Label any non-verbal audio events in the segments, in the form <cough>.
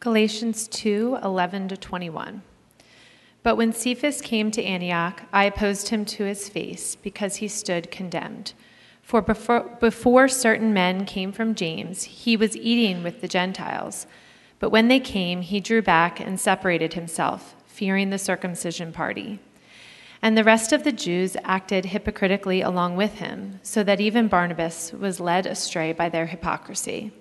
Galatians 2 11 to 21. But when Cephas came to Antioch, I opposed him to his face because he stood condemned. For before, before certain men came from James, he was eating with the Gentiles. But when they came, he drew back and separated himself, fearing the circumcision party. And the rest of the Jews acted hypocritically along with him, so that even Barnabas was led astray by their hypocrisy.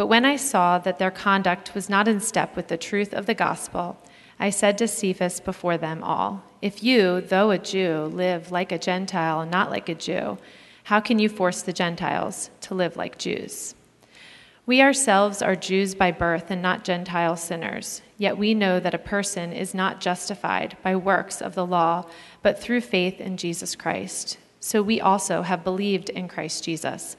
But when I saw that their conduct was not in step with the truth of the gospel, I said to Cephas before them all, If you, though a Jew, live like a Gentile and not like a Jew, how can you force the Gentiles to live like Jews? We ourselves are Jews by birth and not Gentile sinners, yet we know that a person is not justified by works of the law, but through faith in Jesus Christ. So we also have believed in Christ Jesus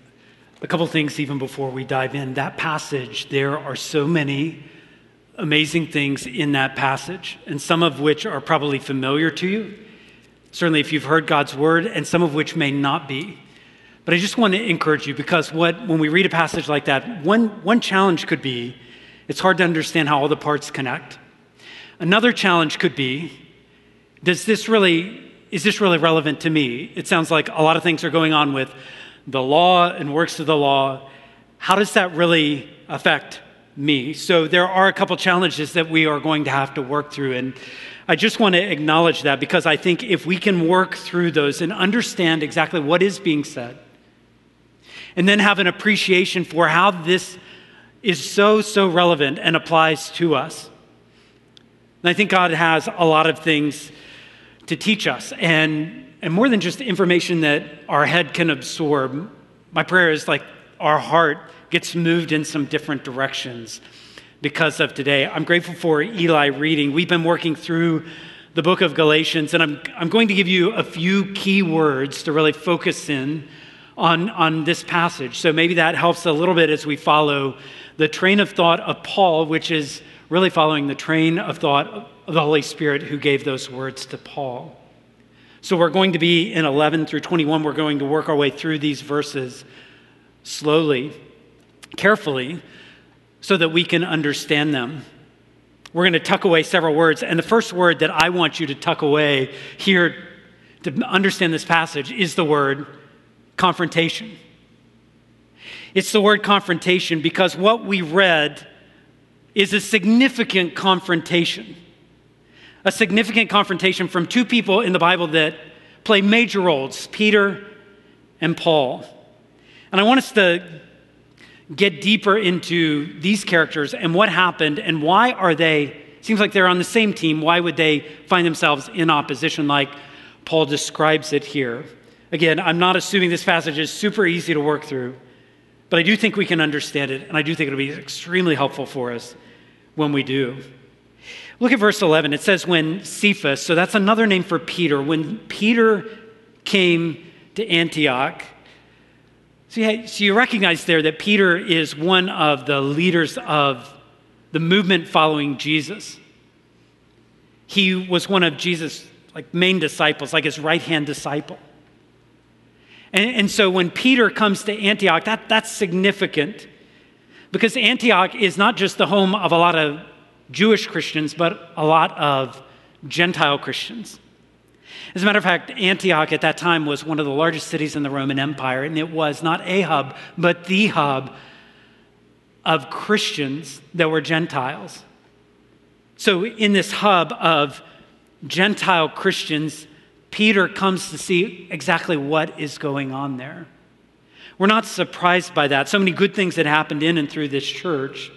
a couple things even before we dive in. That passage, there are so many amazing things in that passage, and some of which are probably familiar to you, certainly if you've heard God's word, and some of which may not be. But I just want to encourage you because what, when we read a passage like that, one, one challenge could be it's hard to understand how all the parts connect. Another challenge could be does this really, is this really relevant to me? It sounds like a lot of things are going on with the law and works of the law, how does that really affect me? So there are a couple challenges that we are going to have to work through. And I just want to acknowledge that because I think if we can work through those and understand exactly what is being said, and then have an appreciation for how this is so, so relevant and applies to us. And I think God has a lot of things to teach us. And and more than just information that our head can absorb, my prayer is like our heart gets moved in some different directions because of today. I'm grateful for Eli reading. We've been working through the book of Galatians, and I'm, I'm going to give you a few key words to really focus in on, on this passage. So maybe that helps a little bit as we follow the train of thought of Paul, which is really following the train of thought of the Holy Spirit who gave those words to Paul. So we're going to be in 11 through 21. We're going to work our way through these verses slowly, carefully, so that we can understand them. We're going to tuck away several words. And the first word that I want you to tuck away here to understand this passage is the word confrontation. It's the word confrontation because what we read is a significant confrontation a significant confrontation from two people in the Bible that play major roles Peter and Paul. And I want us to get deeper into these characters and what happened and why are they seems like they're on the same team. Why would they find themselves in opposition like paul describes it here? Again i'm not assuming this passage is super easy to work through but i do think we can understand it and i do think it'll be extremely helpful for us when we do Look at verse 11. It says, When Cephas, so that's another name for Peter, when Peter came to Antioch, so you, so you recognize there that Peter is one of the leaders of the movement following Jesus. He was one of Jesus' like main disciples, like his right hand disciple. And, and so when Peter comes to Antioch, that, that's significant because Antioch is not just the home of a lot of Jewish Christians, but a lot of Gentile Christians. As a matter of fact, Antioch at that time was one of the largest cities in the Roman Empire, and it was not a hub, but the hub of Christians that were Gentiles. So, in this hub of Gentile Christians, Peter comes to see exactly what is going on there. We're not surprised by that. So many good things that happened in and through this church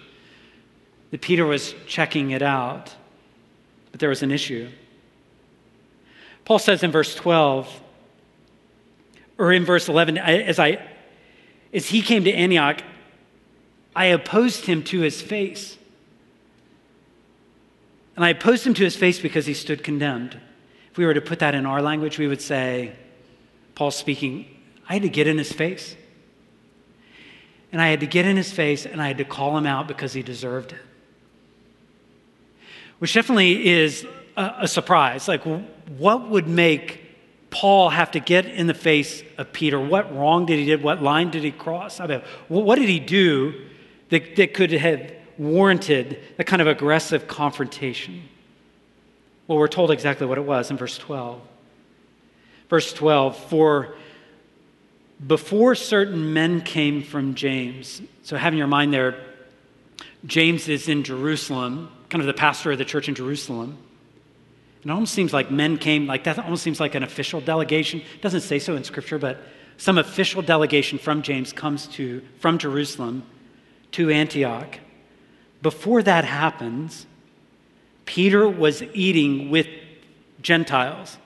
that Peter was checking it out. But there was an issue. Paul says in verse 12, or in verse 11, as, I, as he came to Antioch, I opposed him to his face. And I opposed him to his face because he stood condemned. If we were to put that in our language, we would say, Paul speaking, I had to get in his face. And I had to get in his face and I had to call him out because he deserved it. Which definitely is a, a surprise. Like, what would make Paul have to get in the face of Peter? What wrong did he do? What line did he cross? I mean, what did he do that, that could have warranted that kind of aggressive confrontation? Well, we're told exactly what it was in verse 12. Verse 12, for before certain men came from James, so having your mind there, James is in Jerusalem, kind of the pastor of the church in Jerusalem. And it almost seems like men came, like that almost seems like an official delegation. It doesn't say so in Scripture, but some official delegation from James comes to, from Jerusalem to Antioch. Before that happens, Peter was eating with Gentiles.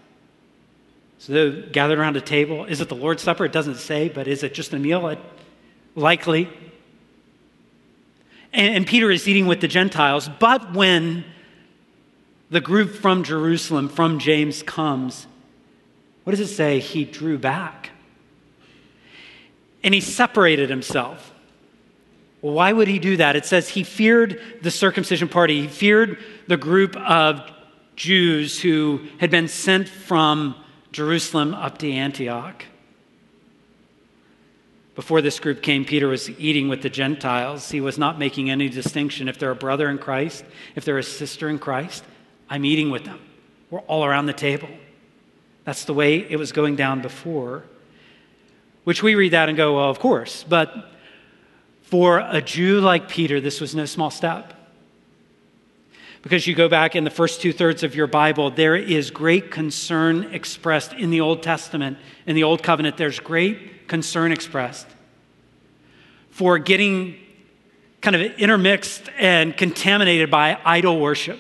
So they gathered around a table. Is it the Lord's Supper? It doesn't say, but is it just a meal? It, likely. And, and Peter is eating with the Gentiles. But when the group from Jerusalem, from James, comes, what does it say? He drew back. And he separated himself. Well, why would he do that? It says he feared the circumcision party, he feared the group of Jews who had been sent from Jerusalem up to Antioch. Before this group came, Peter was eating with the Gentiles. He was not making any distinction if they're a brother in Christ, if they're a sister in Christ. I'm eating with them. We're all around the table. That's the way it was going down before. Which we read that and go, well, of course. But for a Jew like Peter, this was no small step. Because you go back in the first two thirds of your Bible, there is great concern expressed in the Old Testament. In the Old Covenant, there's great concern expressed for getting kind of intermixed and contaminated by idol worship.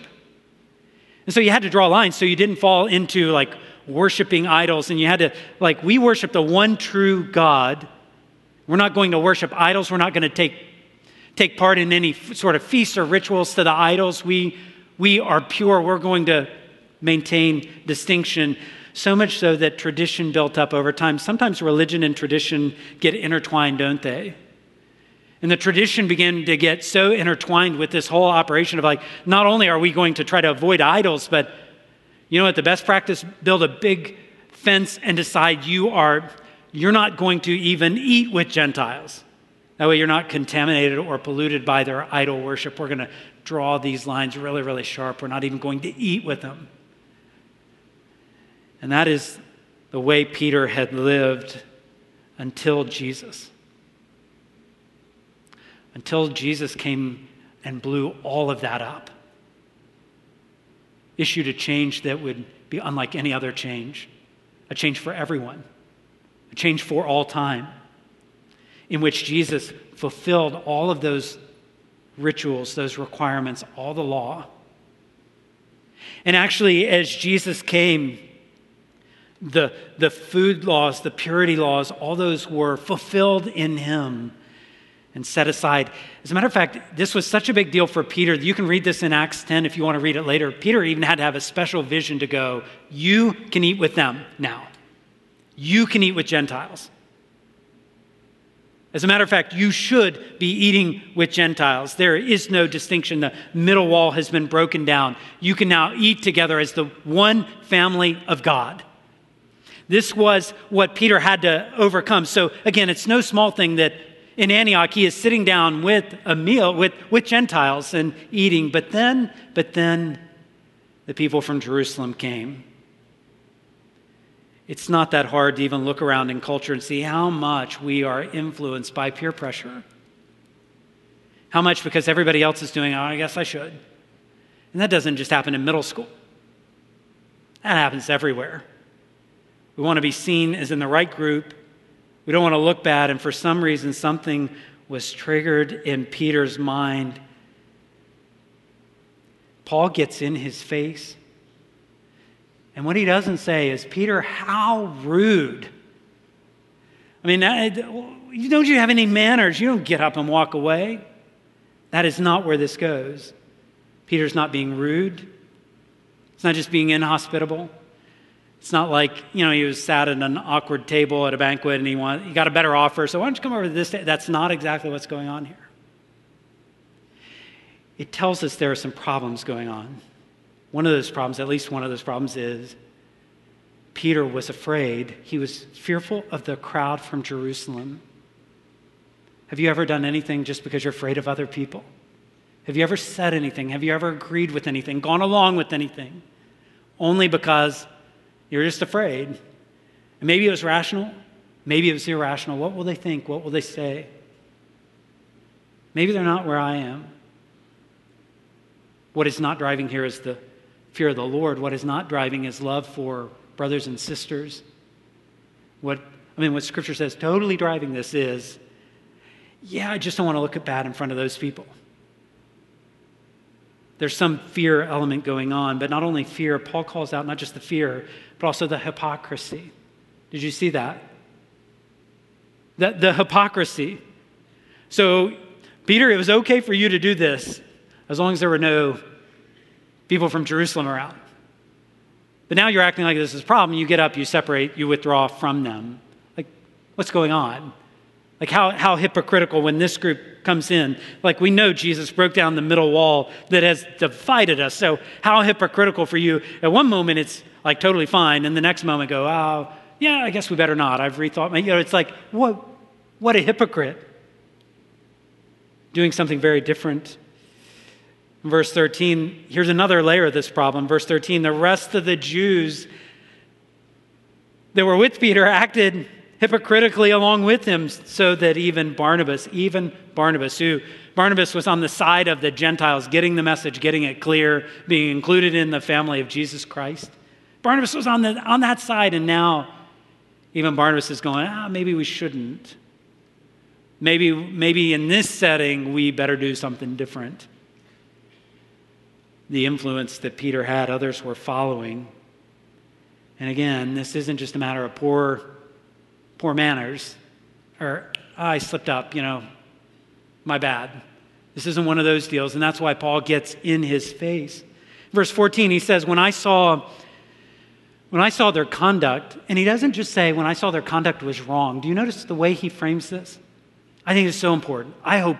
And so you had to draw lines so you didn't fall into like worshiping idols. And you had to, like, we worship the one true God we're not going to worship idols. We're not going to take, take part in any sort of feasts or rituals to the idols. We, we are pure. We're going to maintain distinction. So much so that tradition built up over time. Sometimes religion and tradition get intertwined, don't they? And the tradition began to get so intertwined with this whole operation of like, not only are we going to try to avoid idols, but you know what? The best practice build a big fence and decide you are you're not going to even eat with Gentiles. That way, you're not contaminated or polluted by their idol worship. We're going to draw these lines really, really sharp. We're not even going to eat with them. And that is the way Peter had lived until Jesus. Until Jesus came and blew all of that up, issued a change that would be unlike any other change, a change for everyone a change for all time, in which Jesus fulfilled all of those rituals, those requirements, all the law. And actually, as Jesus came, the, the food laws, the purity laws, all those were fulfilled in him and set aside. As a matter of fact, this was such a big deal for Peter. You can read this in Acts 10 if you want to read it later. Peter even had to have a special vision to go, You can eat with them now you can eat with Gentiles. As a matter of fact, you should be eating with Gentiles. There is no distinction. The middle wall has been broken down. You can now eat together as the one family of God. This was what Peter had to overcome. So, again, it's no small thing that in Antioch he is sitting down with a meal with, with Gentiles and eating. But then, but then the people from Jerusalem came it's not that hard to even look around in culture and see how much we are influenced by peer pressure. How much because everybody else is doing, oh, I guess I should. And that doesn't just happen in middle school. That happens everywhere. We want to be seen as in the right group. We don't want to look bad, and for some reason, something was triggered in Peter's mind. Paul gets in his face. And what he doesn't say is, Peter, how rude. I mean, don't you have any manners? You don't get up and walk away. That is not where this goes. Peter's not being rude. It's not just being inhospitable. It's not like, you know, he was sat at an awkward table at a banquet and he, want, he got a better offer, so why don't you come over to this? That's not exactly what's going on here. It tells us there are some problems going on. One of those problems, at least one of those problems, is Peter was afraid. He was fearful of the crowd from Jerusalem. Have you ever done anything just because you're afraid of other people? Have you ever said anything? Have you ever agreed with anything, gone along with anything? Only because you're just afraid. And maybe it was rational, maybe it was irrational. What will they think? What will they say? Maybe they're not where I am. What is not driving here is the fear of the Lord. What is not driving is love for brothers and sisters. What I mean, what Scripture says totally driving this is, yeah, I just don't want to look bad in front of those people. There's some fear element going on, but not only fear, Paul calls out not just the fear, but also the hypocrisy. Did you see that? The, the hypocrisy. So, Peter, it was okay for you to do this as long as there were no people from Jerusalem around. But now you're acting like this is a problem. You get up, you separate, you withdraw from them. Like, what's going on? Like, how, how hypocritical when this group comes in. Like, we know Jesus broke down the middle wall that has divided us. So, how hypocritical for you? At one moment, it's like totally fine. And the next moment, go, oh, yeah, I guess we better not. I've rethought my, you know, it's like, what, what a hypocrite. Doing something very different. Verse 13, here's another layer of this problem. Verse 13, the rest of the Jews that were with Peter acted hypocritically along with him, so that even Barnabas, even Barnabas, who Barnabas was on the side of the Gentiles, getting the message, getting it clear, being included in the family of Jesus Christ. Barnabas was on, the, on that side, and now even Barnabas is going, ah, maybe we shouldn't. Maybe, maybe in this setting, we better do something different. The influence that Peter had, others were following. And again, this isn't just a matter of poor poor manners, or oh, I slipped up, you know, my bad. This isn't one of those deals, and that's why Paul gets in his face. Verse 14, he says, When I saw when I saw their conduct, and he doesn't just say, when I saw their conduct was wrong. Do you notice the way he frames this? I think it's so important. I hope,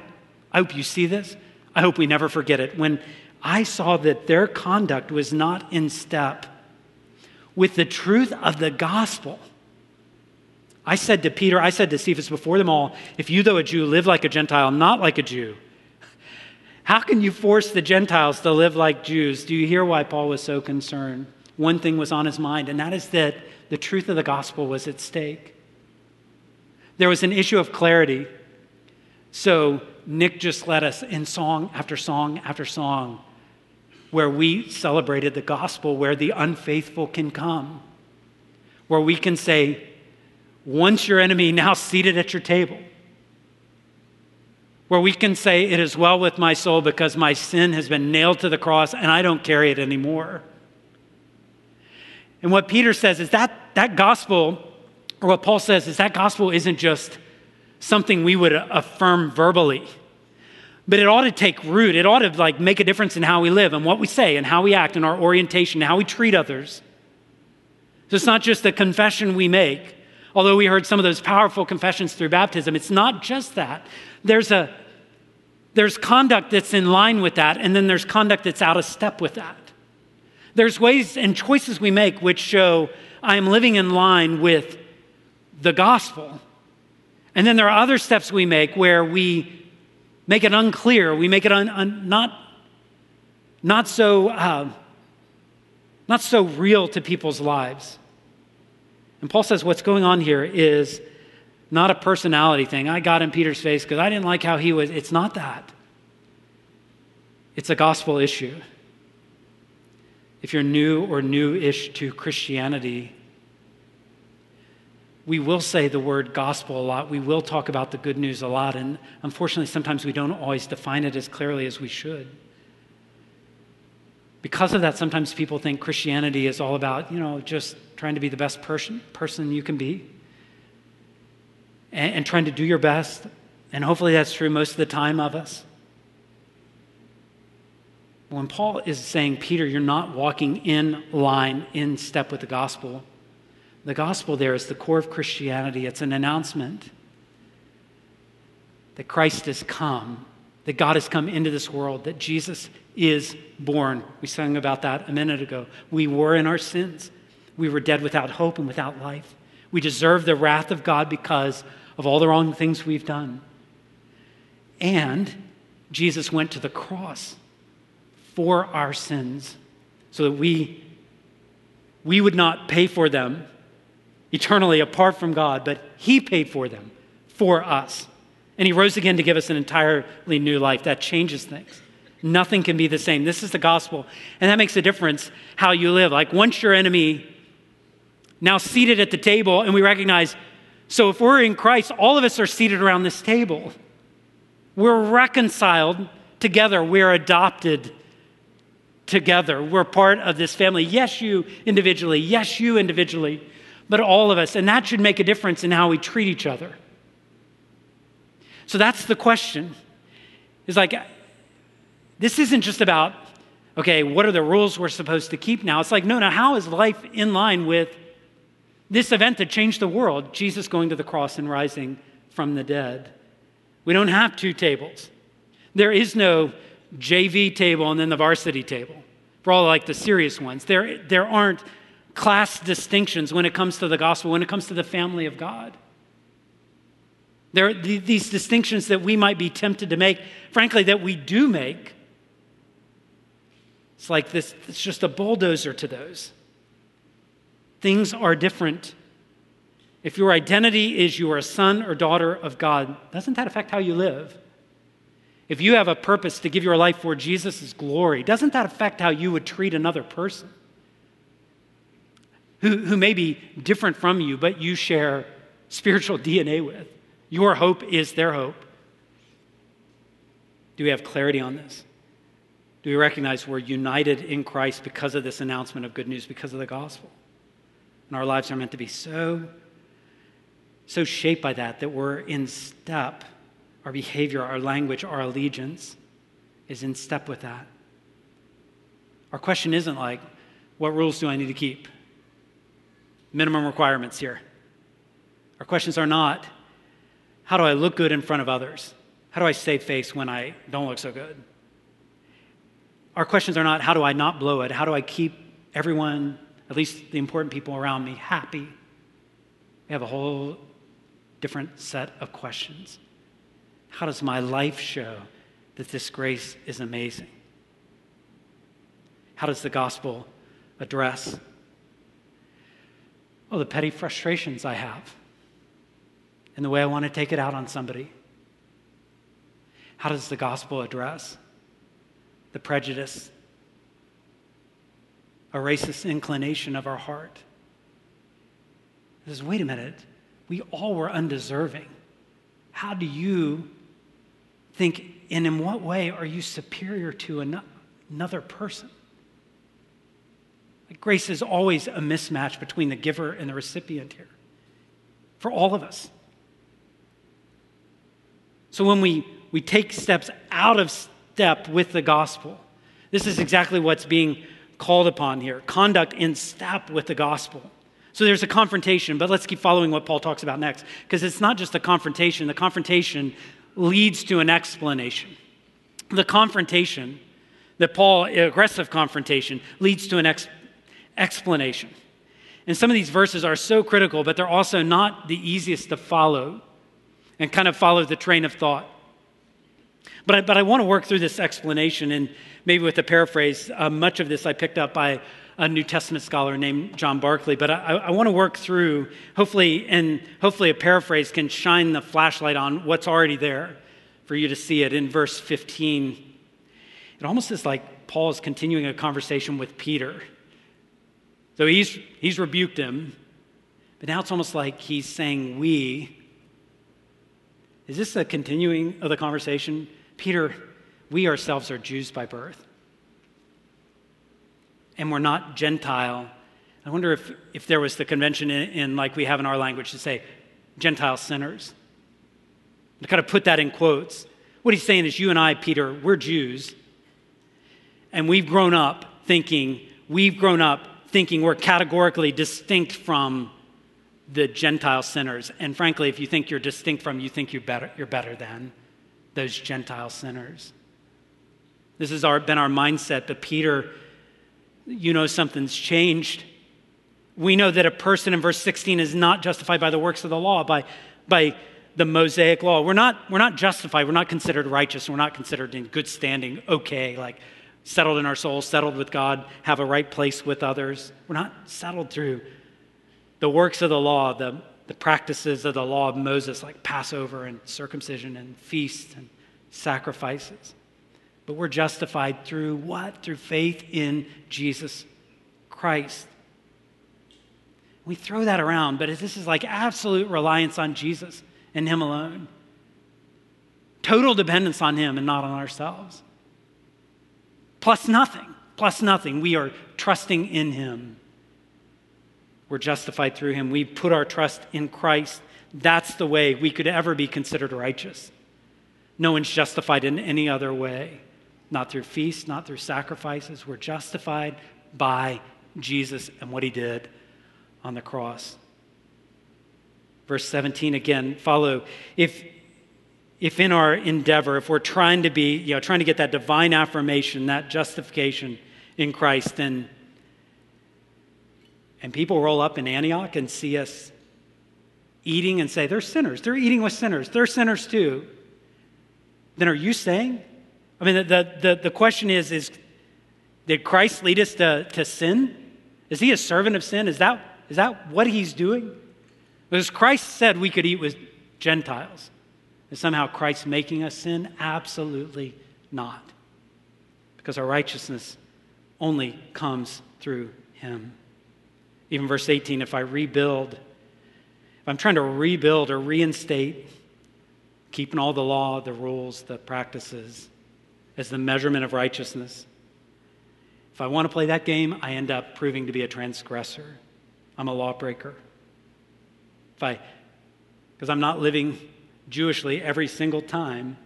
I hope you see this. I hope we never forget it. When I saw that their conduct was not in step with the truth of the gospel, I said to Peter, I said to Cephas before them all, if you, though a Jew, live like a Gentile, not like a Jew, how can you force the Gentiles to live like Jews? Do you hear why Paul was so concerned? One thing was on his mind, and that is that the truth of the gospel was at stake. There was an issue of clarity. So Nick just led us in song after song after song where we celebrated the gospel, where the unfaithful can come, where we can say, once your enemy, now seated at your table. Where we can say, It is well with my soul because my sin has been nailed to the cross and I don't carry it anymore. And what Peter says is that that gospel, or what Paul says is that gospel isn't just something we would affirm verbally, but it ought to take root. It ought to like make a difference in how we live and what we say and how we act and our orientation and how we treat others. So it's not just a confession we make, Although we heard some of those powerful confessions through baptism, it's not just that. There's a there's conduct that's in line with that, and then there's conduct that's out of step with that. There's ways and choices we make which show I am living in line with the gospel. And then there are other steps we make where we make it unclear, we make it un, un, not, not, so, uh, not so real to people's lives. And Paul says what's going on here is not a personality thing. I got in Peter's face because I didn't like how he was. It's not that, it's a gospel issue. if you're new or new ish to Christianity, we will say the word gospel a lot. We will talk about the good news a lot. And unfortunately, sometimes we don't always define it as clearly as we should. Because of that, sometimes people think Christianity is all about, you know, just trying to be the best person, person you can be and, and trying to do your best. And hopefully that's true most of the time of us. When Paul is saying, Peter, you're not walking in line, in step with the gospel, the gospel there is the core of Christianity. It's an announcement that Christ has come, that God has come into this world, that Jesus is born. We sang about that a minute ago. We were in our sins, we were dead without hope and without life. We deserve the wrath of God because of all the wrong things we've done. And Jesus went to the cross for our sins so that we, we would not pay for them eternally apart from God, but He paid for them for us. And He rose again to give us an entirely new life. That changes things. Nothing can be the same. This is the gospel. And that makes a difference how you live. Like once your enemy, now seated at the table, and we recognize so if we're in Christ, all of us are seated around this table. We're reconciled together, we're adopted together. We're part of this family. Yes, you individually. Yes, you individually but all of us. And that should make a difference in how we treat each other. So that's the question. Is like, this isn't just about, okay, what are the rules we're supposed to keep now? It's like, no, no, how is life in line with this event that changed the world? Jesus going to the cross and rising from the dead. We don't have two tables. There is no JV table and then the varsity table for all like the serious ones. There, there aren't class distinctions when it comes to the gospel, when it comes to the family of God. There are these distinctions that we might be tempted to make, frankly, that we do make. It's like this, it's just a bulldozer to those. Things are different. If your identity is you are a son or daughter of God, doesn't that affect how you live? If you have a purpose to give your life for Jesus' glory, doesn't that affect how you would treat another person? Who, who may be different from you, but you share spiritual <laughs> DNA with. Your hope is their hope. Do we have clarity on this? Do we recognize we're united in Christ because of this announcement of good news, because of the gospel? And our lives are meant to be so, so shaped by that that we're in step. Our behavior, our language, our allegiance is in step with that. Our question isn't like, what rules do I need to keep? Minimum requirements here. Our questions are not, how do I look good in front of others? How do I save face when I don't look so good? Our questions are not, how do I not blow it? How do I keep everyone, at least the important people around me, happy? We have a whole different set of questions. How does my life show that this grace is amazing? How does the gospel address Oh, the petty frustrations I have and the way I want to take it out on somebody. How does the gospel address the prejudice, a racist inclination of our heart? It says, wait a minute, we all were undeserving. How do you think, and in what way are you superior to another person? Grace is always a mismatch between the giver and the recipient here for all of us. So when we, we take steps out of step with the gospel, this is exactly what's being called upon here conduct in step with the gospel. So there's a confrontation, but let's keep following what Paul talks about next, because it's not just a confrontation. The confrontation leads to an explanation. The confrontation, the Paul aggressive confrontation, leads to an explanation explanation. And some of these verses are so critical, but they're also not the easiest to follow and kind of follow the train of thought. But I, but I want to work through this explanation, and maybe with a paraphrase. Uh, much of this I picked up by a New Testament scholar named John Barclay. But I, I want to work through, hopefully, and hopefully a paraphrase can shine the flashlight on what's already there for you to see it in verse 15. It almost is like Paul is continuing a conversation with Peter So he's, he's rebuked him, but now it's almost like he's saying, We. Is this a continuing of the conversation? Peter, we ourselves are Jews by birth. And we're not Gentile. I wonder if, if there was the convention in, in, like we have in our language, to say Gentile sinners. To kind of put that in quotes. What he's saying is, you and I, Peter, we're Jews. And we've grown up thinking, we've grown up thinking we're categorically distinct from the Gentile sinners. And frankly, if you think you're distinct from, you think you're better, you're better than those Gentile sinners. This has our, been our mindset, but Peter, you know something's changed. We know that a person in verse 16 is not justified by the works of the law, by, by the Mosaic law. We're not, we're not justified. We're not considered righteous. We're not considered in good standing, okay, like settled in our souls, settled with God, have a right place with others. We're not settled through the works of the law, the, the practices of the law of Moses, like Passover and circumcision and feasts and sacrifices. But we're justified through what? Through faith in Jesus Christ. We throw that around, but this is like absolute reliance on Jesus and Him alone. Total dependence on Him and not on ourselves plus nothing, plus nothing. We are trusting in Him. We're justified through Him. We put our trust in Christ. That's the way we could ever be considered righteous. No one's justified in any other way, not through feasts, not through sacrifices. We're justified by Jesus and what He did on the cross. Verse 17 again, follow. If if in our endeavor, if we're trying to be, you know, trying to get that divine affirmation, that justification in Christ, then and people roll up in Antioch and see us eating and say, they're sinners. They're eating with sinners. They're sinners too. Then are you saying? I mean, the, the, the question is, is did Christ lead us to, to sin? Is he a servant of sin? Is that, is that what he's doing? Because Christ said we could eat with Gentiles. Is somehow Christ making us sin? Absolutely not. Because our righteousness only comes through Him. Even verse 18 if I rebuild, if I'm trying to rebuild or reinstate, keeping all the law, the rules, the practices as the measurement of righteousness, if I want to play that game, I end up proving to be a transgressor. I'm a lawbreaker. If I, because I'm not living Jewishly every single time.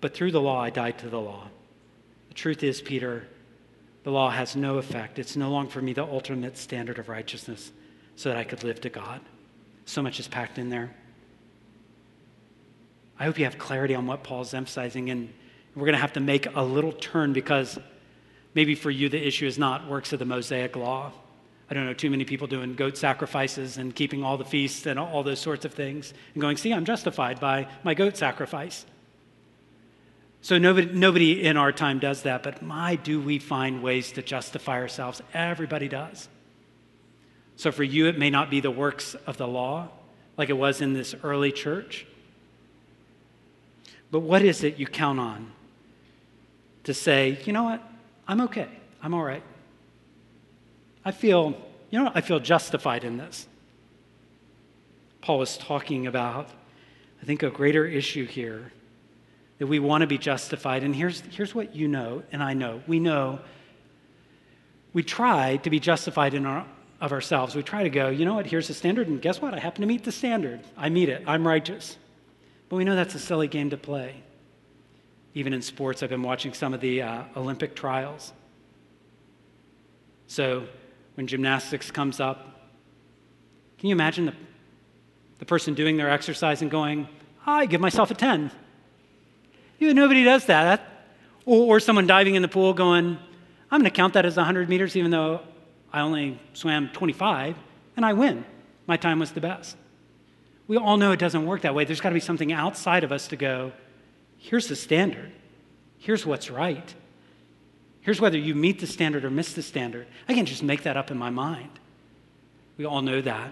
But through the law, I died to the law. The truth is, Peter, the law has no effect. It's no longer for me the ultimate standard of righteousness so that I could live to God. So much is packed in there. I hope you have clarity on what Paul's emphasizing, and we're going to have to make a little turn because maybe for you the issue is not works of the Mosaic law. I don't know too many people doing goat sacrifices and keeping all the feasts and all those sorts of things and going, see, I'm justified by my goat sacrifice. So nobody, nobody in our time does that, but my, do we find ways to justify ourselves? Everybody does. So for you, it may not be the works of the law like it was in this early church. But what is it you count on to say, you know what? I'm okay. I'm all right. I feel, you know, I feel justified in this. Paul was talking about, I think, a greater issue here that we want to be justified. And here's, here's what you know, and I know. We know we try to be justified in our, of ourselves. We try to go, you know what, here's the standard, and guess what? I happen to meet the standard. I meet it. I'm righteous. But we know that's a silly game to play. Even in sports, I've been watching some of the uh, Olympic trials. So when gymnastics comes up. Can you imagine the, the person doing their exercise and going, I give myself a 10? You know, nobody does that. Or, or someone diving in the pool going, I'm going to count that as 100 meters even though I only swam 25 and I win. My time was the best. We all know it doesn't work that way. There's got to be something outside of us to go, here's the standard. Here's what's right. Here's whether you meet the standard or miss the standard. I can just make that up in my mind. We all know that.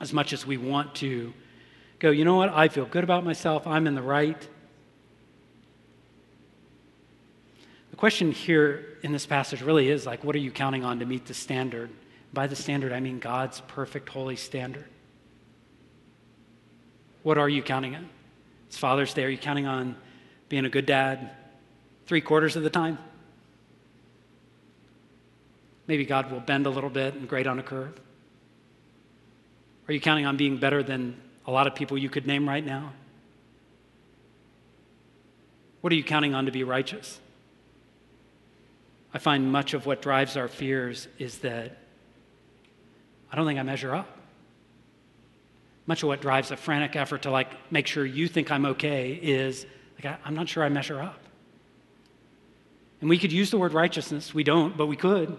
As much as we want to go, you know what? I feel good about myself. I'm in the right. The question here in this passage really is like, what are you counting on to meet the standard? By the standard, I mean God's perfect, holy standard. What are you counting on? It's Father's Day. Are you counting on being a good dad three quarters of the time? Maybe God will bend a little bit and grade on a curve. Are you counting on being better than a lot of people you could name right now? What are you counting on to be righteous? I find much of what drives our fears is that I don't think I measure up. Much of what drives a frantic effort to like make sure you think I'm okay is like I, I'm not sure I measure up. And we could use the word righteousness. We don't, but we could.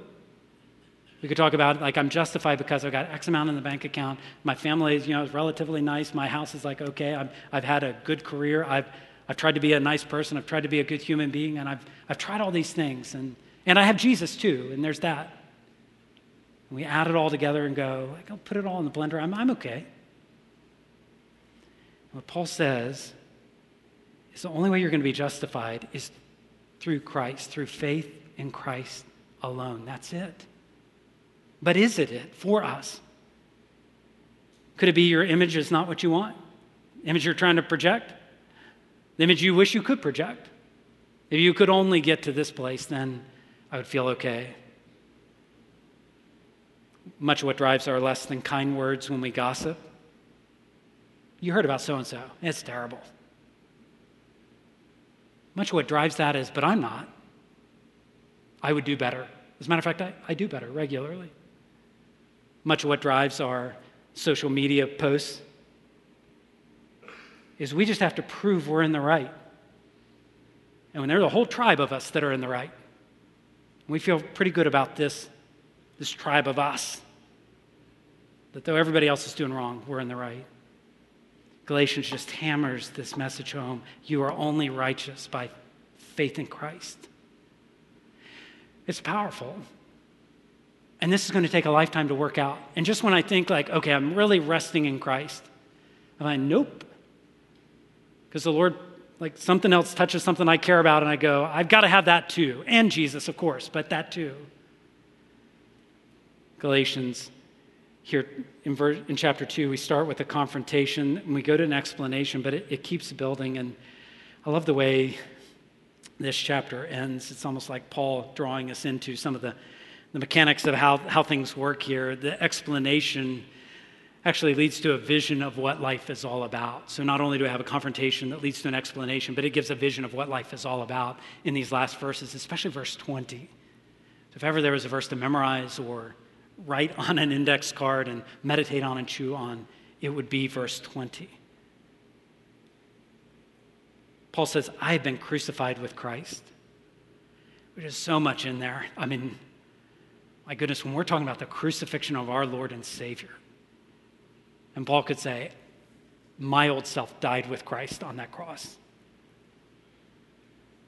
We could talk about like I'm justified because I've got X amount in the bank account. My family is, you know, is relatively nice. My house is like okay. I've, I've had a good career. I've, I've tried to be a nice person. I've tried to be a good human being, and I've, I've tried all these things. And, and I have Jesus too, and there's that. And we add it all together and go, like, I'll put it all in the blender. I'm, I'm okay. What Paul says is the only way you're going to be justified is through Christ, through faith in Christ alone. That's it. But is it it for us? Could it be your image is not what you want? Image you're trying to project? The image you wish you could project? If you could only get to this place, then I would feel okay. Much of what drives our less than kind words when we gossip. You heard about so and so. It's terrible. Much of what drives that is, but I'm not. I would do better. As a matter of fact, I, I do better regularly. Much of what drives our social media posts is we just have to prove we're in the right. And when there's a whole tribe of us that are in the right, we feel pretty good about this, this tribe of us. That though everybody else is doing wrong, we're in the right. Galatians just hammers this message home. You are only righteous by faith in Christ. It's powerful. And this is going to take a lifetime to work out. And just when I think, like, okay, I'm really resting in Christ, I'm like, nope. Because the Lord, like, something else touches something I care about, and I go, I've got to have that too. And Jesus, of course, but that too. Galatians here in, verse, in chapter 2, we start with a confrontation and we go to an explanation, but it, it keeps building. And I love the way this chapter ends. It's almost like Paul drawing us into some of the, the mechanics of how, how things work here. The explanation actually leads to a vision of what life is all about. So not only do I have a confrontation that leads to an explanation, but it gives a vision of what life is all about in these last verses, especially verse 20. So if ever there was a verse to memorize or write on an index card and meditate on and chew on, it would be verse 20. Paul says, I have been crucified with Christ, is so much in there. I mean, my goodness, when we're talking about the crucifixion of our Lord and Savior, and Paul could say, My old self died with Christ on that cross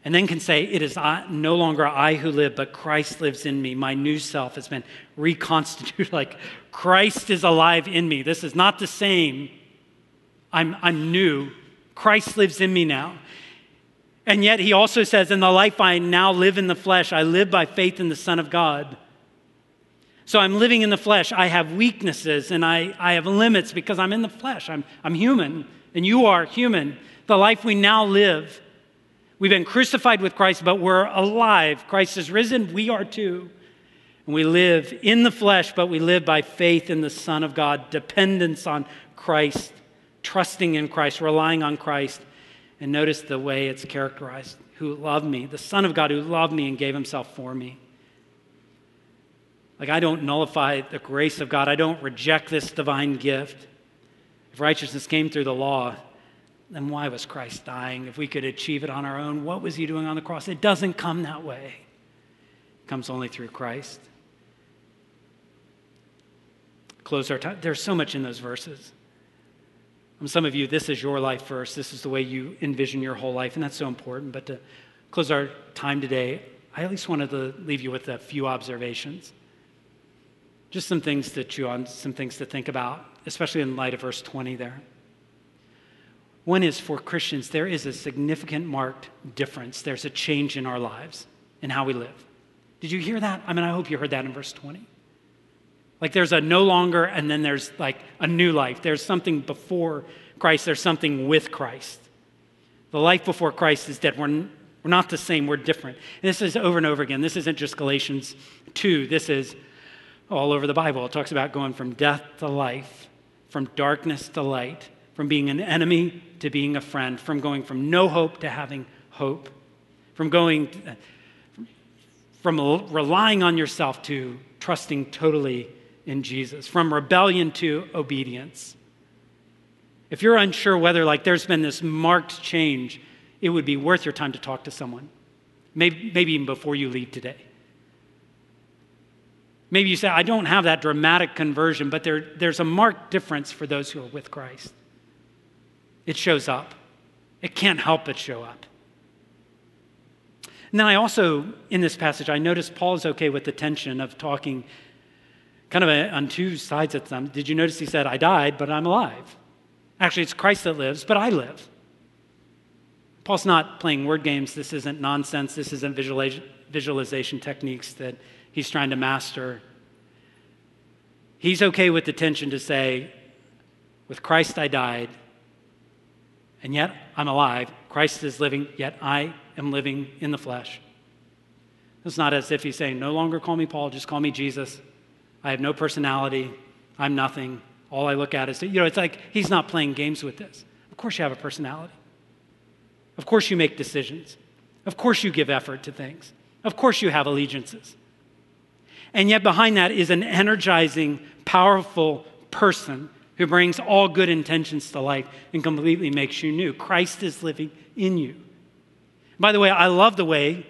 and then can say, It is I, no longer I who live, but Christ lives in me. My new self has been reconstituted. <laughs> like Christ is alive in me. This is not the same. I'm, I'm new. Christ lives in me now. And yet he also says, In the life I now live in the flesh, I live by faith in the Son of God. So I'm living in the flesh. I have weaknesses and I, I have limits because I'm in the flesh. I'm, I'm human, and you are human. The life we now live We've been crucified with Christ, but we're alive. Christ is risen. We are too. And we live in the flesh, but we live by faith in the Son of God, dependence on Christ, trusting in Christ, relying on Christ. And notice the way it's characterized who loved me, the Son of God who loved me and gave himself for me. Like, I don't nullify the grace of God, I don't reject this divine gift. If righteousness came through the law, then why was Christ dying? If we could achieve it on our own, what was he doing on the cross? It doesn't come that way. It comes only through Christ. Close our time. There's so much in those verses. And some of you, this is your life verse. This is the way you envision your whole life, and that's so important. But to close our time today, I at least wanted to leave you with a few observations. Just some things to chew on, some things to think about, especially in light of verse 20 there. One is for Christians, there is a significant marked difference. There's a change in our lives. and how we live. Did you hear that? I mean, I hope you heard that in verse 20. Like there's a no longer, and then there's like a new life. There's something before Christ, there's something with Christ. The life before Christ is dead. We're, we're not the same, we're different. And this is over and over again. This isn't just Galatians 2, this is all over the Bible. It talks about going from death to life, from darkness to light, from being an enemy to being a friend, from going from no hope to having hope, from going from relying on yourself to trusting totally in Jesus, from rebellion to obedience. If you're unsure whether like there's been this marked change, it would be worth your time to talk to someone. Maybe, maybe even before you leave today. Maybe you say, I don't have that dramatic conversion, but there, there's a marked difference for those who are with Christ. It shows up, it can't help but show up. And then I also, in this passage, I notice Paul is okay with the tension of talking kind of a, on two sides of them. Did you notice he said, I died, but I'm alive? Actually, it's Christ that lives, but I live. Paul's not playing word games. This isn't nonsense. This isn't visualization techniques that he's trying to master. He's okay with the tension to say, with Christ I died, and yet I'm alive. Christ is living, yet I am living in the flesh. It's not as if he's saying, no longer call me Paul, just call me Jesus. I have no personality. I'm nothing. All I look at is, you know, it's like he's not playing games with this. Of course, you have a personality. Of course, you make decisions. Of course, you give effort to things. Of course, you have allegiances. And yet, behind that is an energizing, powerful person who brings all good intentions to life and completely makes you new. Christ is living in you. By the way, I love the way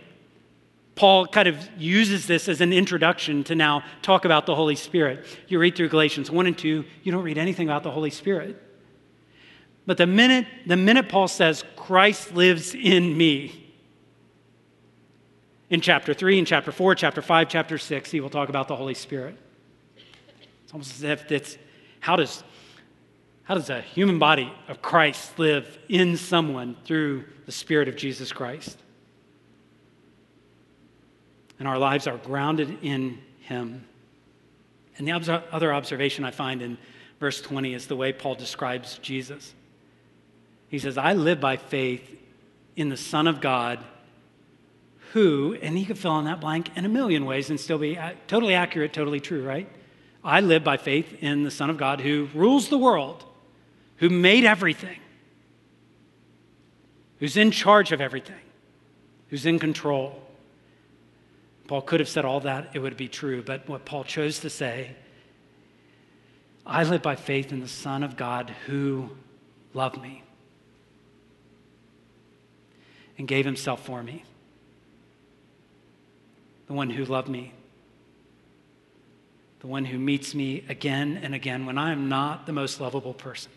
Paul kind of uses this as an introduction to now talk about the Holy Spirit. You read through Galatians 1 and 2, you don't read anything about the Holy Spirit. But the minute, the minute Paul says, Christ lives in me, in chapter 3, in chapter 4, chapter 5, chapter 6, he will talk about the Holy Spirit. It's almost as if it's how does, how does a human body of Christ live in someone through the Spirit of Jesus Christ? and our lives are grounded in Him. And the other observation I find in verse 20 is the way Paul describes Jesus. He says, I live by faith in the Son of God who, and he could fill in that blank in a million ways and still be uh, totally accurate, totally true, right? I live by faith in the Son of God who rules the world, who made everything, who's in charge of everything, who's in control. Paul could have said all that, it would be true. But what Paul chose to say, I live by faith in the Son of God who loved me and gave himself for me. The one who loved me. The one who meets me again and again when I am not the most lovable person.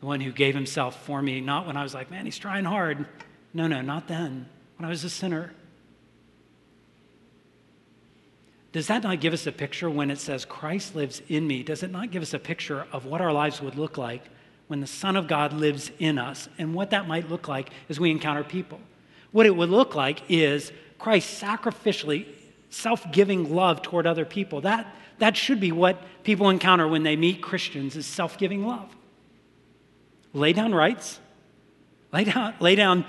The one who gave himself for me, not when I was like, man, he's trying hard. No, no, not then. When I was a sinner. Does that not give us a picture when it says Christ lives in me? Does it not give us a picture of what our lives would look like when the Son of God lives in us and what that might look like as we encounter people? What it would look like is Christ sacrificially self giving love toward other people. That, that should be what people encounter when they meet Christians is self giving love. Lay down rights, lay down, lay down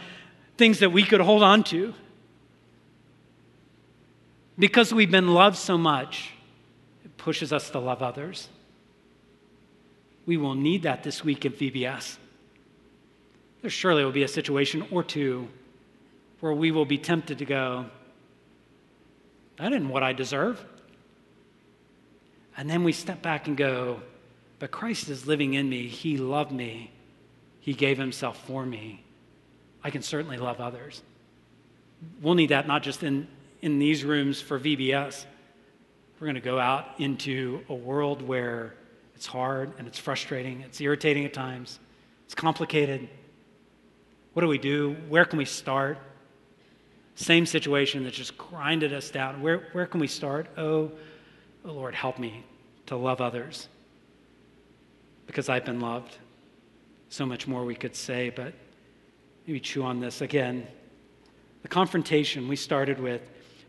things that we could hold on to because we've been loved so much, it pushes us to love others. We will need that this week at VBS. There surely will be a situation or two where we will be tempted to go, that isn't what I deserve. And then we step back and go, but Christ is living in me. He loved me. He gave himself for me. I can certainly love others. We'll need that not just in in these rooms for VBS. We're going to go out into a world where it's hard and it's frustrating, it's irritating at times, it's complicated. What do we do? Where can we start? Same situation that just grinded us down. Where, where can we start? Oh, oh, Lord, help me to love others because I've been loved. So much more we could say, but maybe chew on this again. The confrontation we started with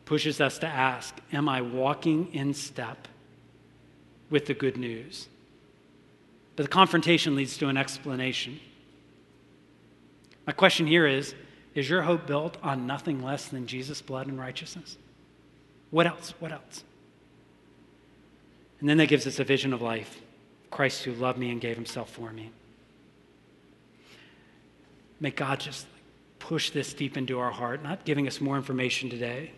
pushes us to ask Am I walking in step with the good news? But the confrontation leads to an explanation. My question here is Is your hope built on nothing less than Jesus' blood and righteousness? What else? What else? And then that gives us a vision of life Christ who loved me and gave himself for me. May God just push this deep into our heart, not giving us more information today,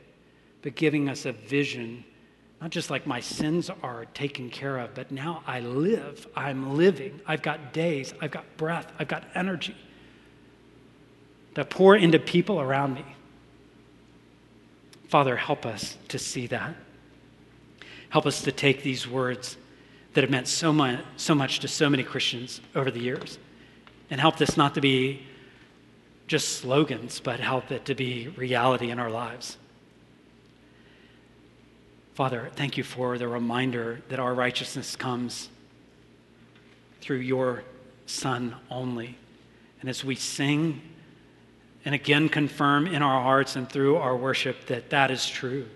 but giving us a vision, not just like my sins are taken care of, but now I live. I'm living. I've got days, I've got breath, I've got energy to pour into people around me. Father, help us to see that. Help us to take these words that have meant so much, so much to so many Christians over the years and help this not to be just slogans, but help it to be reality in our lives. Father, thank you for the reminder that our righteousness comes through your Son only. And as we sing and again confirm in our hearts and through our worship that that is true,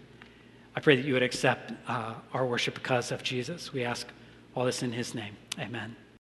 I pray that you would accept uh, our worship because of Jesus. We ask all this in his name. Amen.